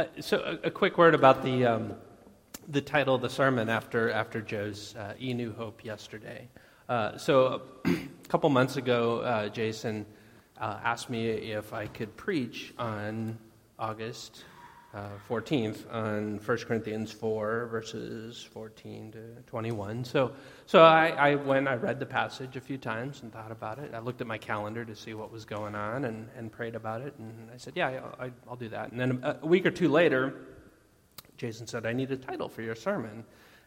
Uh, so, a, a, quick word about the, um, the title of the sermon after, after Joe's uh, E New Hope yesterday. Uh, so, a couple months ago, uh, Jason uh, asked me if I could preach on August uh, 14th on 1 Corinthians 4, verses 14 to 21. So, so I, I went, I read the passage a few times and thought about it. I looked at my calendar to see what was going on and, and prayed about it. And I said, Yeah, I, will do that. And then a, a week or two later, Jason said, I need a title for your sermon.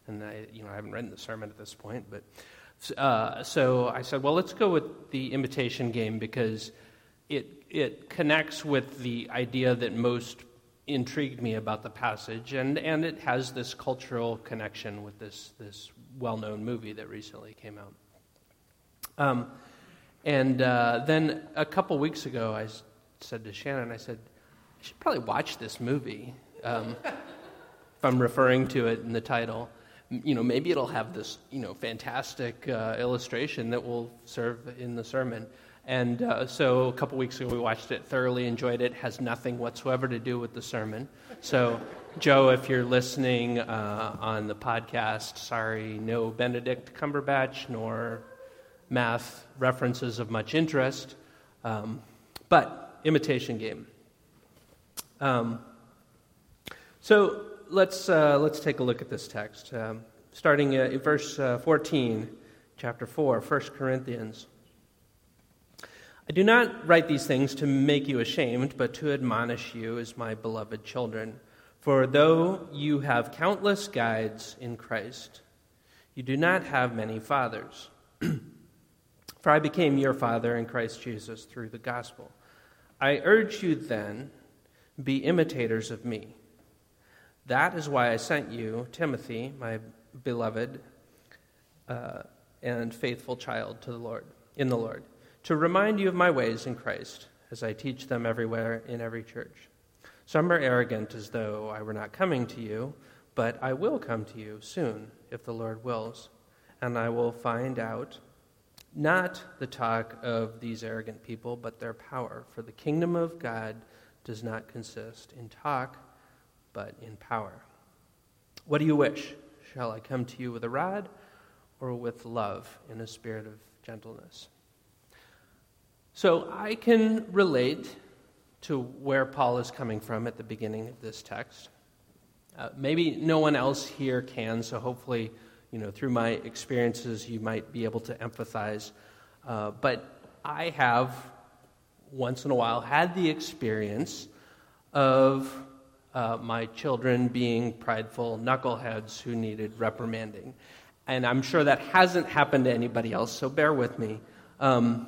And I, you know, I haven't written the sermon at this point, but uh, so I said, well, let's go with the imitation game because it, it connects with the idea that most intrigued me about the passage, and, and it has this cultural connection with this, this well known movie that recently came out. Um, and uh, then a couple weeks ago, I said to Shannon, I said, I should probably watch this movie. Um, if I'm referring to it in the title, you know, maybe it'll have this, you know, fantastic uh, illustration that will serve in the sermon. And uh, so a couple weeks ago, we watched it, thoroughly enjoyed it. Has nothing whatsoever to do with the sermon. So, Joe, if you're listening uh, on the podcast, sorry, no Benedict Cumberbatch nor math references of much interest, um, but imitation game. Um, so let's uh, let's take a look at this text, um, starting in verse uh, 14, chapter 4, 1 Corinthians. I do not write these things to make you ashamed, but to admonish you as my beloved children. For though you have countless guides in Christ, you do not have many fathers. For I became your father in Christ Jesus through the gospel. I urge you then, be imitators of me. That is why I sent you, Timothy, my beloved uh, and faithful child to the Lord, in the Lord to remind you of my ways in Christ as I teach them everywhere in every church. Some are arrogant as though I were not coming to you, but I will come to you soon, if the Lord wills, and I will find out not the talk of these arrogant people, but their power. For the kingdom of God does not consist in talk, but in power. What do you wish? Shall I come to you with a rod or with love in a spirit of gentleness? So I can relate to where Paul is coming from at the beginning of this text. Uh, maybe no one else here can, so hopefully, you know, through my experiences, you might be able to empathize. Uh, but I have, once in a while, had the experience of uh, my children being prideful knuckleheads who needed reprimanding. And I'm sure that hasn't happened to anybody else, so bear with me. Um,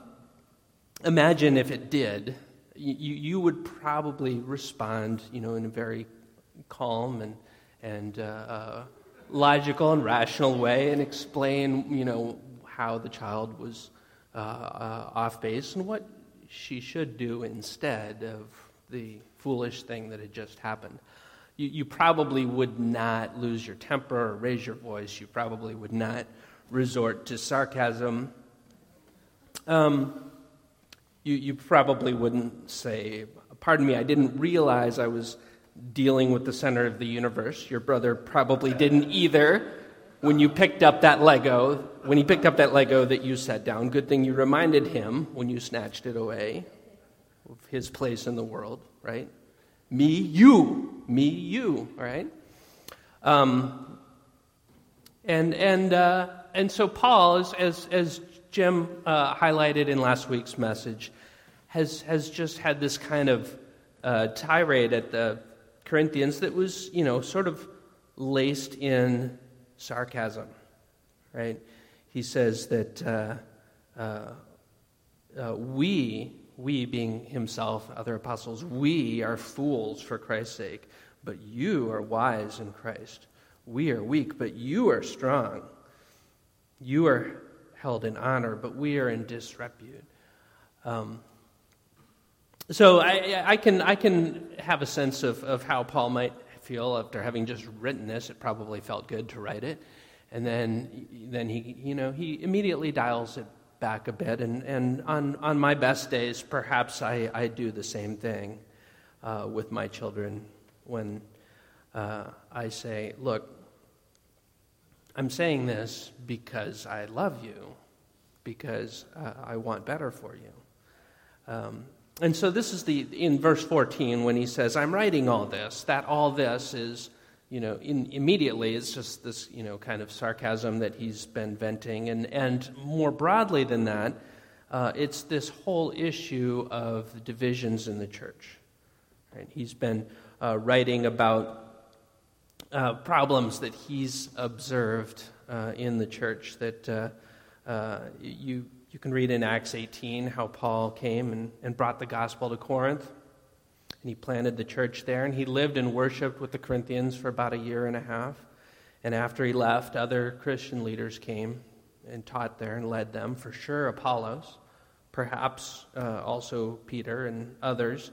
imagine if it did, you, you would probably respond, you know, in a very calm and, and uh, uh, logical and rational way and explain, you know, how the child was uh, uh, off base and what she should do instead of the foolish thing that had just happened. You, you probably would not lose your temper or raise your voice. You probably would not resort to sarcasm. Um, you, you probably wouldn't say, Pardon me, I didn't realize I was dealing with the center of the universe. Your brother probably didn't either when you picked up that Lego, when he picked up that Lego that you set down. Good thing you reminded him when you snatched it away of his place in the world, right? Me, you. Me, you, right? Um, and, and, uh, and so Paul, as, as, as Jim uh, highlighted in last week's message, has, has just had this kind of uh, tirade at the Corinthians that was, you know, sort of laced in sarcasm, right? He says that uh, uh, uh we, we being himself, other apostles, we are fools for Christ's sake, but you are wise in Christ. We are weak, but you are strong. You are held in honor, but we are in disrepute. Um, so I, I, can, I can have a sense of, of how Paul might feel after having just written this. It probably felt good to write it. And then, then he, you know, he immediately dials it back a bit. And, and on, on my best days, perhaps I, I do the same thing uh, with my children when uh, I say, Look, I'm saying this because I love you, because uh, I want better for you. Um, and so this is the, in verse 14, when he says, I'm writing all this, that all this is, you know, in, immediately it's just this, you know, kind of sarcasm that he's been venting. And, and more broadly than that, uh, it's this whole issue of divisions in the church. Right? He's been uh, writing about uh, problems that he's observed uh, in the church that uh, uh, you, you can read in Acts 18 how Paul came and, and brought the gospel to Corinth. And he planted the church there, and he lived and worshiped with the Corinthians for about a year and a half. And after he left, other Christian leaders came and taught there and led them. For sure, Apollos, perhaps uh, also Peter and others.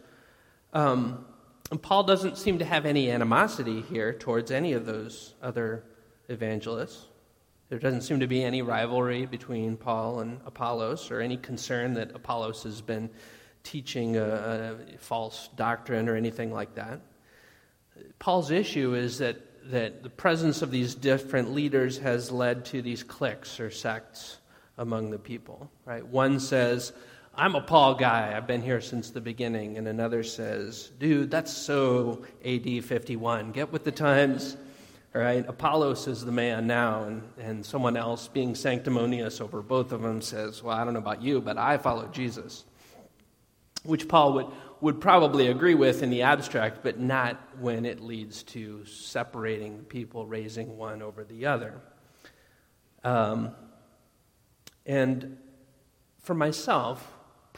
Um, and Paul doesn't seem to have any animosity here towards any of those other evangelists. There doesn't seem to be any rivalry between Paul and Apollos or any concern that Apollos has been teaching a, a false doctrine or anything like that. Paul's issue is that, that the presence of these different leaders has led to these cliques or sects among the people. Right? One says, I'm a Paul guy. I've been here since the beginning. And another says, dude, that's so AD 51. Get with the times. All right, Apollos is the man now, and, and someone else being sanctimonious over both of them says, Well, I don't know about you, but I follow Jesus. Which Paul would, would probably agree with in the abstract, but not when it leads to separating people, raising one over the other. Um, and for myself,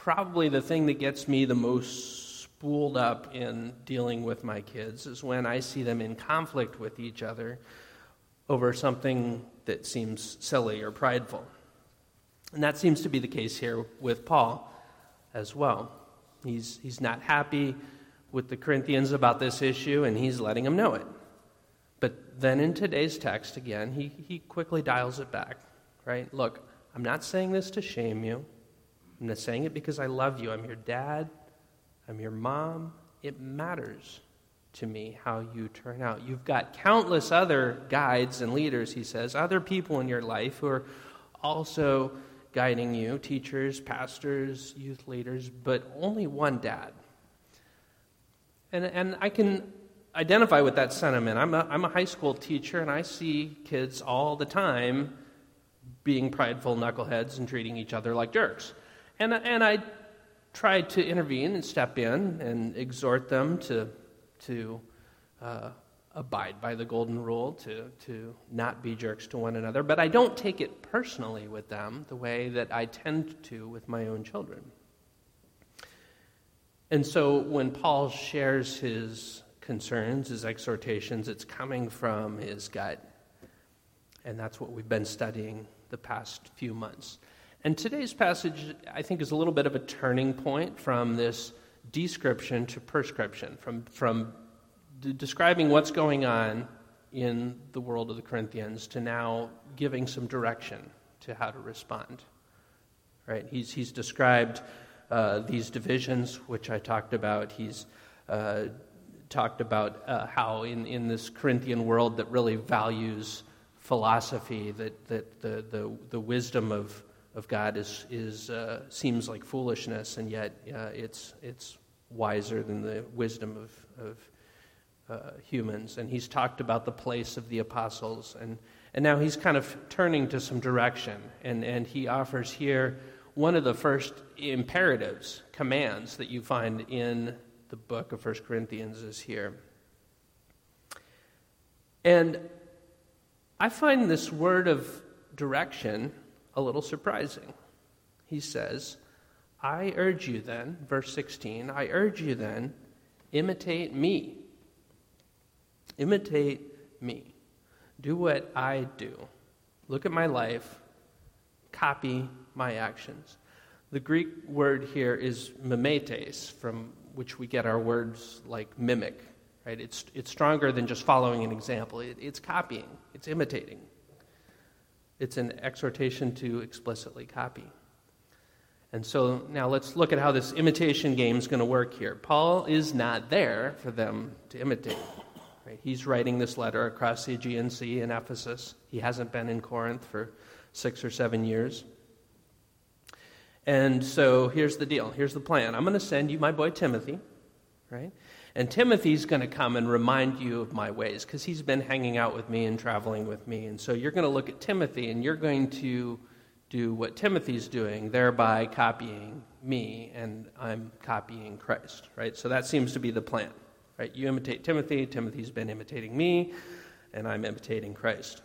probably the thing that gets me the most spooled up in dealing with my kids is when I see them in conflict with each other over something that seems silly or prideful. And that seems to be the case here with Paul as well. He's, he's not happy with the Corinthians about this issue, and he's letting them know it. But then in today's text, again, he, he quickly dials it back, right? Look, I'm not saying this to shame you. I'm not saying it because I love you. I'm your dad. I'm your mom. It matters to me how you turn out. You've got countless other guides and leaders, he says, other people in your life who are also guiding you teachers, pastors, youth leaders, but only one dad. And, and I can identify with that sentiment. I'm a, I'm a high school teacher, and I see kids all the time being prideful knuckleheads and treating each other like jerks. And, and I tried to intervene and step in and exhort them to, to uh, abide by the golden rule, to, to not be jerks to one another. But I don't take it personally with them the way that I tend to with my own children. And so when Paul shares his concerns, his exhortations, it's coming from his gut. And that's what we've been studying the past few months. And today's passage, I think, is a little bit of a turning point from this description to prescription, from, from d- describing what's going on in the world of the Corinthians to now giving some direction to how to respond. Right? He's, he's described uh, these divisions, which I talked about. He's uh, talked about uh, how in, in this Corinthian world that really values philosophy, that, that the, the, the wisdom of of God is, is, uh, seems like foolishness, and yet uh, it's, it's wiser than the wisdom of, of uh, humans. And he's talked about the place of the apostles, and, and now he's kind of turning to some direction. And, and he offers here one of the first imperatives, commands that you find in the book of 1 Corinthians is here. And I find this word of direction a little surprising. He says, I urge you then, verse 16, I urge you then, imitate me. Imitate me. Do what I do. Look at my life. Copy my actions. The Greek word here is mimetes, from which we get our words like mimic. Right? It's, it's stronger than just following an example. It, it's copying, it's imitating. It's an exhortation to explicitly copy. And so now let's look at how this imitation game is going to work here. Paul is not there for them to imitate. Right? He's writing this letter across the Aegean Sea in Ephesus. He hasn't been in Corinth for six or seven years. And so here's the deal. Here's the plan. I'm going to send you my boy Timothy, right? And Timothy's going to come and remind you of my ways because he's been hanging out with me and traveling with me. And so you're going to look at Timothy and you're going to do what Timothy's doing, thereby copying me, and I'm copying Christ, right? So that seems to be the plan, right? You imitate Timothy, Timothy's been imitating me, and I'm imitating Christ.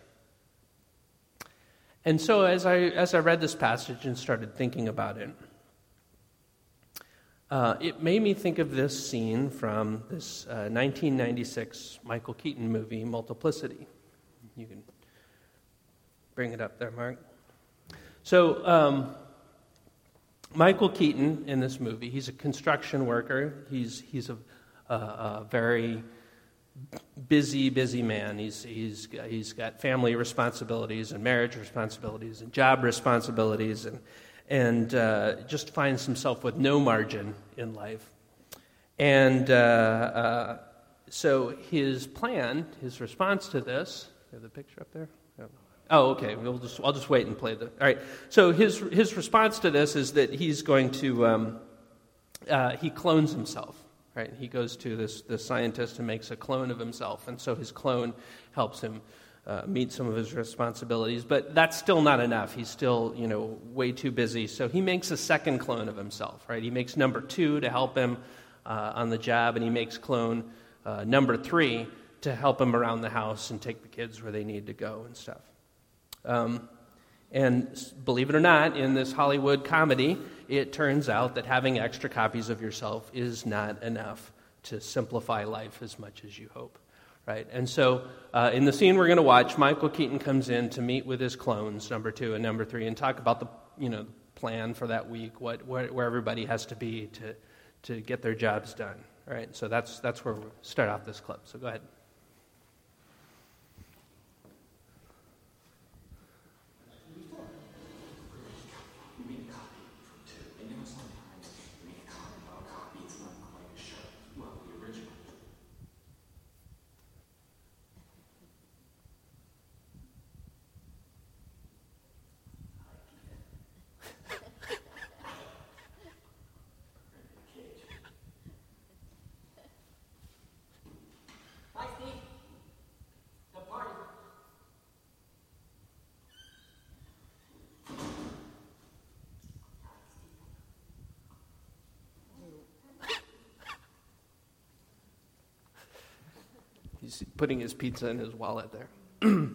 And so as I, as I read this passage and started thinking about it, uh, it made me think of this scene from this uh, 1996 Michael Keaton movie, Multiplicity. You can bring it up there, Mark. So, um, Michael Keaton in this movie, he's a construction worker. He's, he's a, a, a very busy, busy man. He's, he's, he's got family responsibilities and marriage responsibilities and job responsibilities and, and uh, just finds himself with no margin in life. And uh, uh, so his plan, his response to this, you have the picture up there? Oh, okay. We'll just, I'll just wait and play the. All right. So his, his response to this is that he's going to, um, uh, he clones himself. Right? He goes to this, this scientist and makes a clone of himself. And so his clone helps him uh, meet some of his responsibilities. But that's still not enough. He's still, you know, way too busy. So he makes a second clone of himself. Right? He makes number two to help him uh, on the job, and he makes clone uh, number three to help him around the house and take the kids where they need to go and stuff. Um, and believe it or not, in this Hollywood comedy, it turns out that having extra copies of yourself is not enough to simplify life as much as you hope. Right? And so, uh, in the scene we're going to watch, Michael Keaton comes in to meet with his clones, number two and number three, and talk about the you know plan for that week, what, where, where everybody has to be to, to get their jobs done. Right? So that's that's where we start off this clip. So go ahead. He's putting his pizza in his wallet there.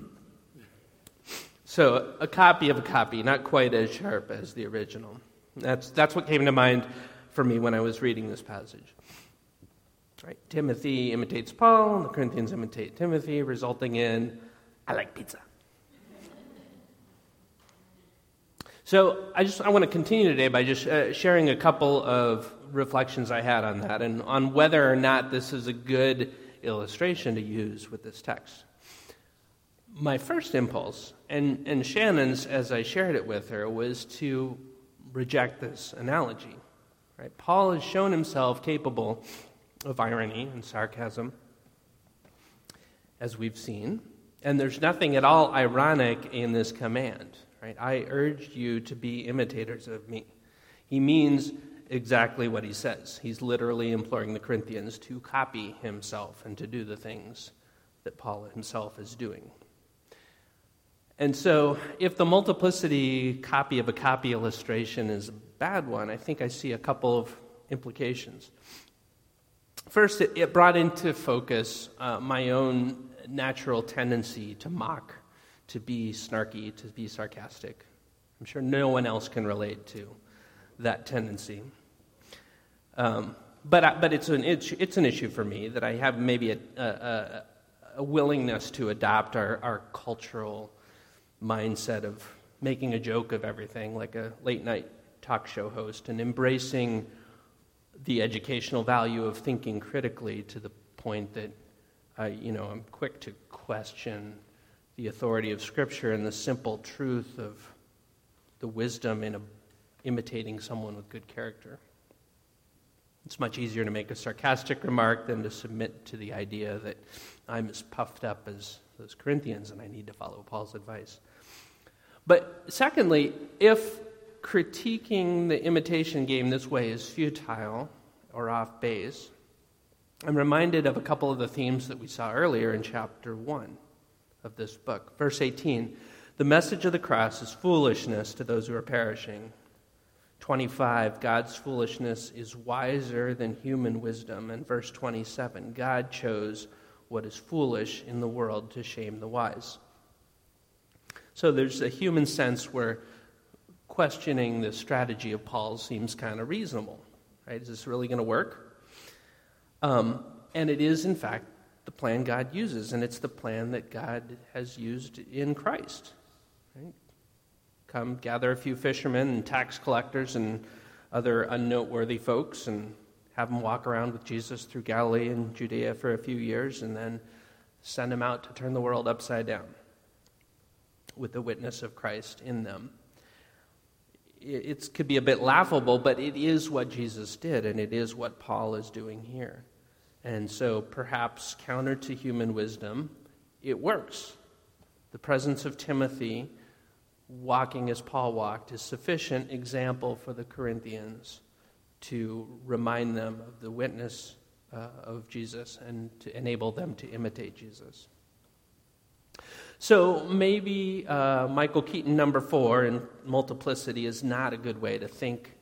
so, a copy of a copy, not quite as sharp as the original. That's, that's what came to mind for me when I was reading this passage. Right? Timothy imitates Paul, and the Corinthians imitate Timothy, resulting in, I like pizza. So I just I want to continue today by just uh, sharing a couple of reflections I had on that and on whether or not this is a good illustration to use with this text. My first impulse, and, and Shannon's as I shared it with her, was to reject this analogy. Right? Paul has shown himself capable of irony and sarcasm, as we've seen, and there's nothing at all ironic in this command. Right? I urge you to be imitators of me. He means exactly what he says. He's literally imploring the Corinthians to copy himself and to do the things that Paul himself is doing. And so, if the multiplicity copy of a copy illustration is a bad one, I think I see a couple of implications. First, it, it brought into focus uh, my own natural tendency to mock, to be snarky, to be sarcastic. I'm sure no one else can relate to that tendency. Um, but, but it's, an, it's, it's an issue for me that I have maybe a, a, a willingness to adopt our, our cultural mindset of making a joke of everything, like a late night talk show host, and embracing the educational value of thinking critically to the point that I, you know, I'm quick to question the authority of Scripture and the simple truth of the wisdom in a imitating someone with good character. It's much easier to make a sarcastic remark than to submit to the idea that I'm as puffed up as those Corinthians and I need to follow Paul's advice. But secondly, if critiquing the imitation game this way is futile or off base, I'm reminded of a couple of the themes that we saw earlier in chapter 1 of this book. Verse 18 The message of the cross is foolishness to those who are perishing 25, God's foolishness is wiser than human wisdom. And verse 27, God chose what is foolish in the world to shame the wise. So there's a human sense where questioning the strategy of Paul seems kind of reasonable. Right? Is this really going to work? Um, and it is, in fact, the plan God uses, and it's the plan that God has used in Christ. Right? Come gather a few fishermen and tax collectors and other unnoteworthy folks and have them walk around with Jesus through Galilee and Judea for a few years and then send them out to turn the world upside down with the witness of Christ in them. It could be a bit laughable, but it is what Jesus did, and it is what Paul is doing here. And so, perhaps counter to human wisdom, it works. The presence of Timothy walking as Paul walked is sufficient example for the Corinthians to remind them of the witness uh, of Jesus and to enable them to imitate Jesus. So maybe uh, Michael Keaton number four in multiplicity is not a good way to think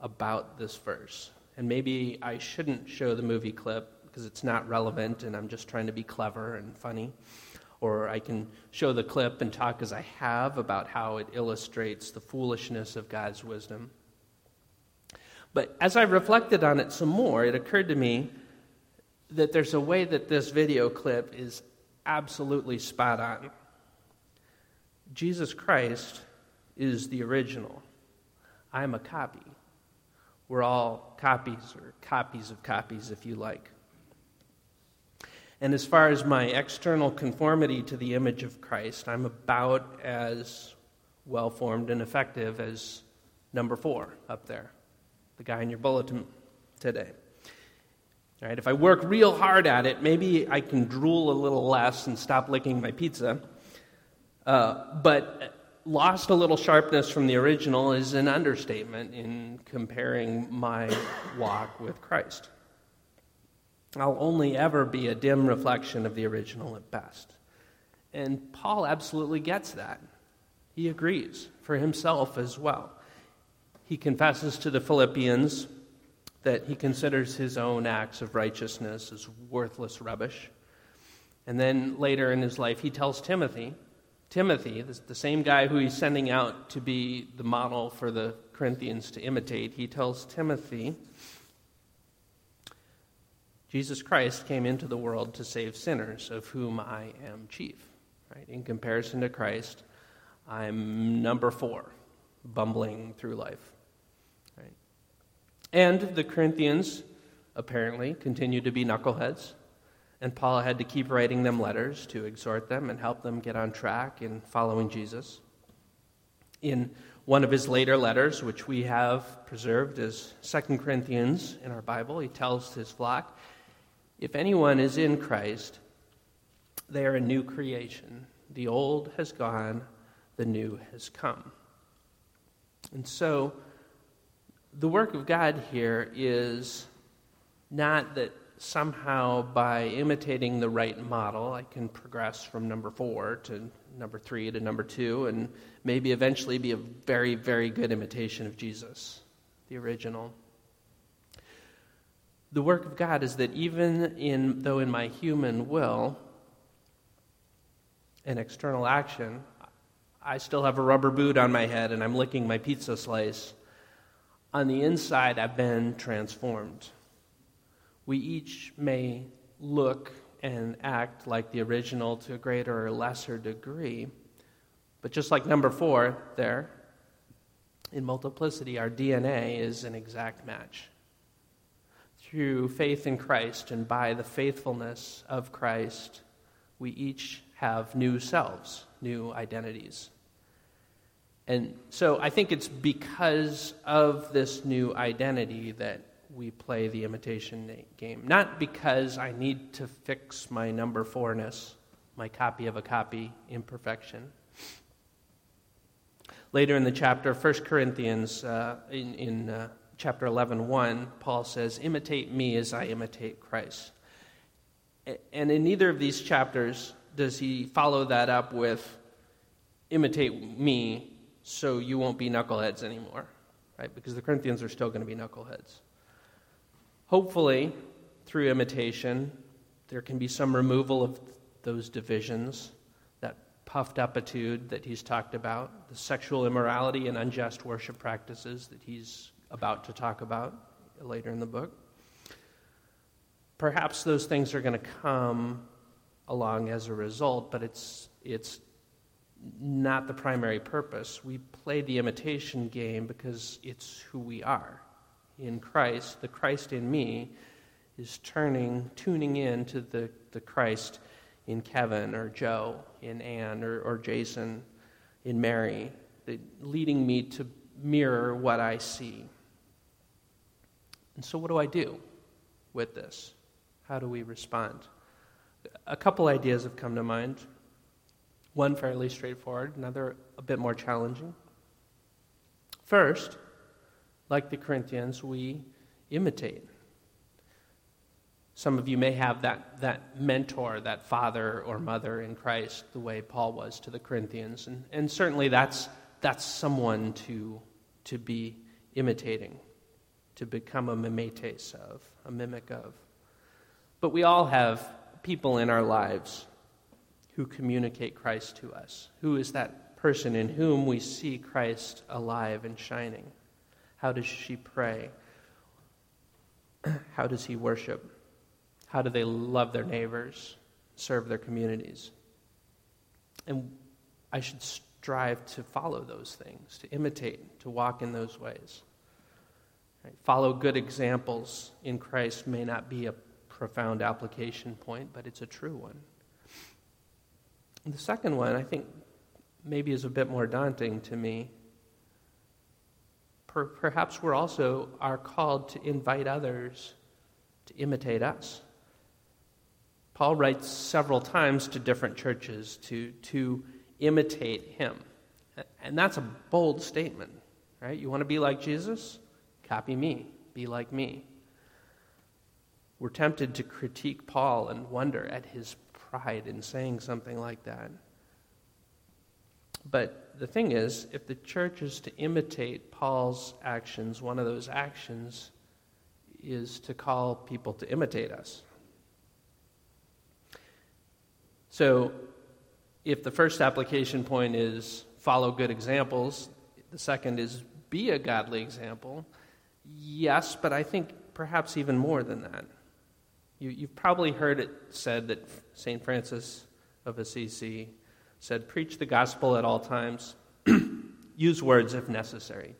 about this verse. And maybe I shouldn't show the movie clip because it's not relevant and I'm just trying to be clever and funny or I can show the clip and talk as I have about how it illustrates the foolishness of God's wisdom. But as I reflected on it some more, it occurred to me that there's a way that this video clip is absolutely spot on. Jesus Christ is the original. I'm a copy. We're all copies or copies of copies, if you like. And as far as my external conformity to the image of Christ, I'm about as well formed and effective as number four up there, the guy in your bulletin today. All right, if I work real hard at it, maybe I can drool a little less and stop licking my pizza. Uh, but lost a little sharpness from the original is an understatement in comparing my walk with Christ. I'll only ever be a dim reflection of the original at best. And Paul absolutely gets that. He agrees for himself as well. He confesses to the Philippians that he considers his own acts of righteousness as worthless rubbish. And then later in his life, he tells Timothy, Timothy, the same guy who he's sending out to be the model for the Corinthians to imitate, he tells Timothy Jesus Christ came into the world to save sinners, of whom I am chief. Right? In comparison to Christ, I'm number four, bumbling through life. Right? And the Corinthians apparently continued to be knuckleheads, and Paul had to keep writing them letters to exhort them and help them get on track in following Jesus. In one of his later letters, which we have preserved as Second Corinthians in our Bible, he tells his flock, if anyone is in Christ, they are a new creation. The old has gone, the new has come. And so, the work of God here is not that somehow by imitating the right model, I can progress from number four to number three to number two, and maybe eventually be a very, very good imitation of Jesus, the original the work of God is that even in though in my human will and external action, I still have a rubber boot on my head and I'm licking my pizza slice. On the inside, I've been transformed. We each may look and act like the original to a greater or lesser degree, but just like number four there, in multiplicity, our DNA is an exact match through faith in Christ and by the faithfulness of Christ, we each have new selves, new identities. And so I think it's because of this new identity that we play the imitation game. Not because I need to fix my number fourness, my copy of a copy imperfection. Later in the chapter, 1 Corinthians, uh, in, in uh, chapter 11, 1, Paul says, Imitate me as I imitate Christ. And in neither of these chapters does he follow that up with, Imitate me so you won't be knuckleheads anymore, right? Because the Corinthians are still going to be knuckleheads. Hopefully, through imitation, there can be some removal of those divisions, that puffed upitude that he's talked about, the sexual immorality and unjust worship practices that he's about to talk about later in the book. Perhaps those things are going to come along as a result, but it's, it's not the primary purpose. We play the imitation game because it's who we are in Christ, the Christ in me, is turning, tuning in to the, the Christ in Kevin or Joe, in Anne or, or Jason, in Mary, leading me to mirror what I see. And so, what do I do with this? How do we respond? A couple ideas have come to mind. One fairly straightforward, another a bit more challenging. First, like the Corinthians, we imitate. Some of you may have that, that mentor, that father or mother in Christ, the way Paul was to the Corinthians. And, and certainly that's, that's someone to, to be imitating, to become a mimetes of, a mimic of. But we all have people in our lives who communicate Christ to us. Who is that person in whom we see Christ alive and shining? How does she pray? How does he worship? How do they love their neighbors, serve their communities? And I should strive to follow those things, to imitate, to walk in those ways. Right? Follow good examples in Christ may not be a profound application point, but it's a true one. And the second one, I think, maybe is a bit more daunting to me per- perhaps we're also are called to invite others to imitate us. Paul writes several times to different churches to, to imitate him. And that's a bold statement, right? You want to be like Jesus? Copy me, be like me. We're tempted to critique Paul and wonder at his pride in saying something like that. But the thing is, if the church is to imitate Paul's actions, one of those actions is to call people to imitate us. So, if the first application point is follow good examples, the second is be a godly example. Yes, but I think perhaps even more than that. You, have probably heard it said that St. Francis of Assisi said, Preach the gospel at all times, use words if necessary.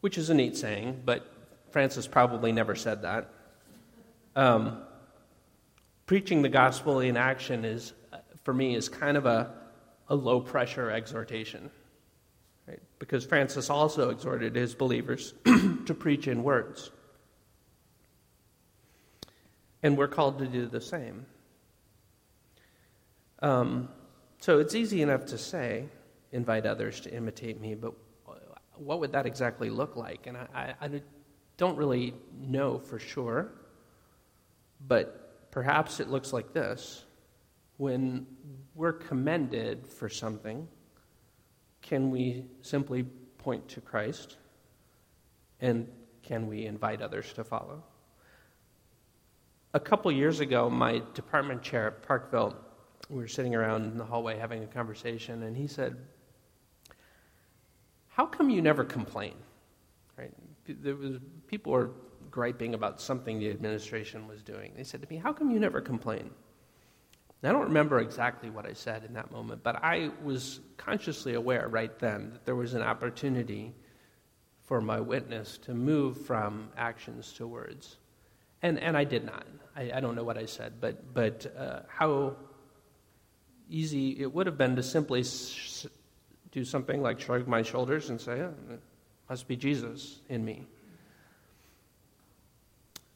Which is a neat saying, but Francis probably never said that. Um, preaching the gospel in action is, for me, is kind of a, a low pressure exhortation. Right? Because Francis also exhorted his believers to preach in words. And we're called to do the same. Um, so it's easy enough to say, invite others to imitate me, but what would that exactly look like? And I, I, I don't really know for sure, but perhaps it looks like this. When we're commended for something, can we simply point to Christ? And can we invite others to follow? A couple years ago, my department chair at Parkville we were sitting around in the hallway having a conversation, and he said, How come you never complain? Right? There was, people were griping about something the administration was doing. They said to me, How come you never complain? And I don't remember exactly what I said in that moment, but I was consciously aware right then that there was an opportunity for my witness to move from actions to words. And, and I did not. I, I don't know what I said, but, but uh, how easy it would have been to simply do something like shrug my shoulders and say, oh, must be Jesus in me.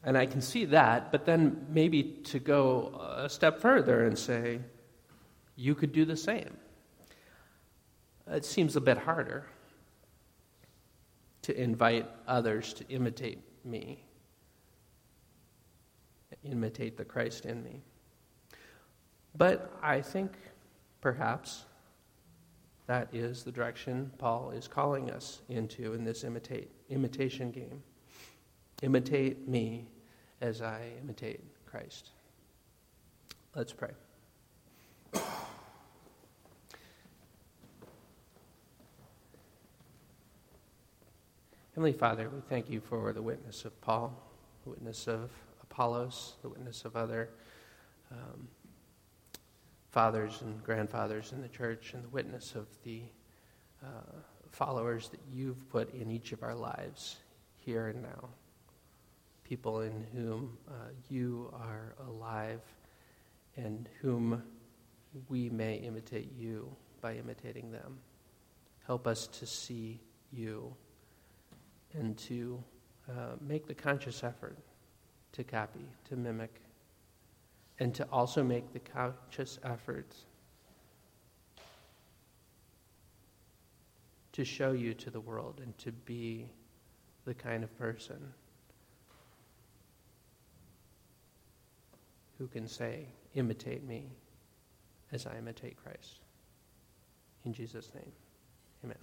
And I can see that, but then maybe to go a step further and say, you could do the same. It seems a bit harder to invite others to imitate me, imitate the Christ in me. But I think perhaps that is the direction Paul is calling us into in this imitate, imitation game. Imitate me as I imitate Christ. Let's pray. Heavenly Father, we thank you for the witness of Paul, the witness of Apollos, the witness of other um, fathers and grandfathers in the church, and the witness of the uh, followers that you've put in each of our lives here and now. People in whom uh, you are alive and whom we may imitate you by imitating them. Help us to see you and to uh, make the conscious effort to copy, to mimic, and to also make the conscious effort to show you to the world and to be the kind of person who can say, imitate me as I imitate Christ. In Jesus' name, amen.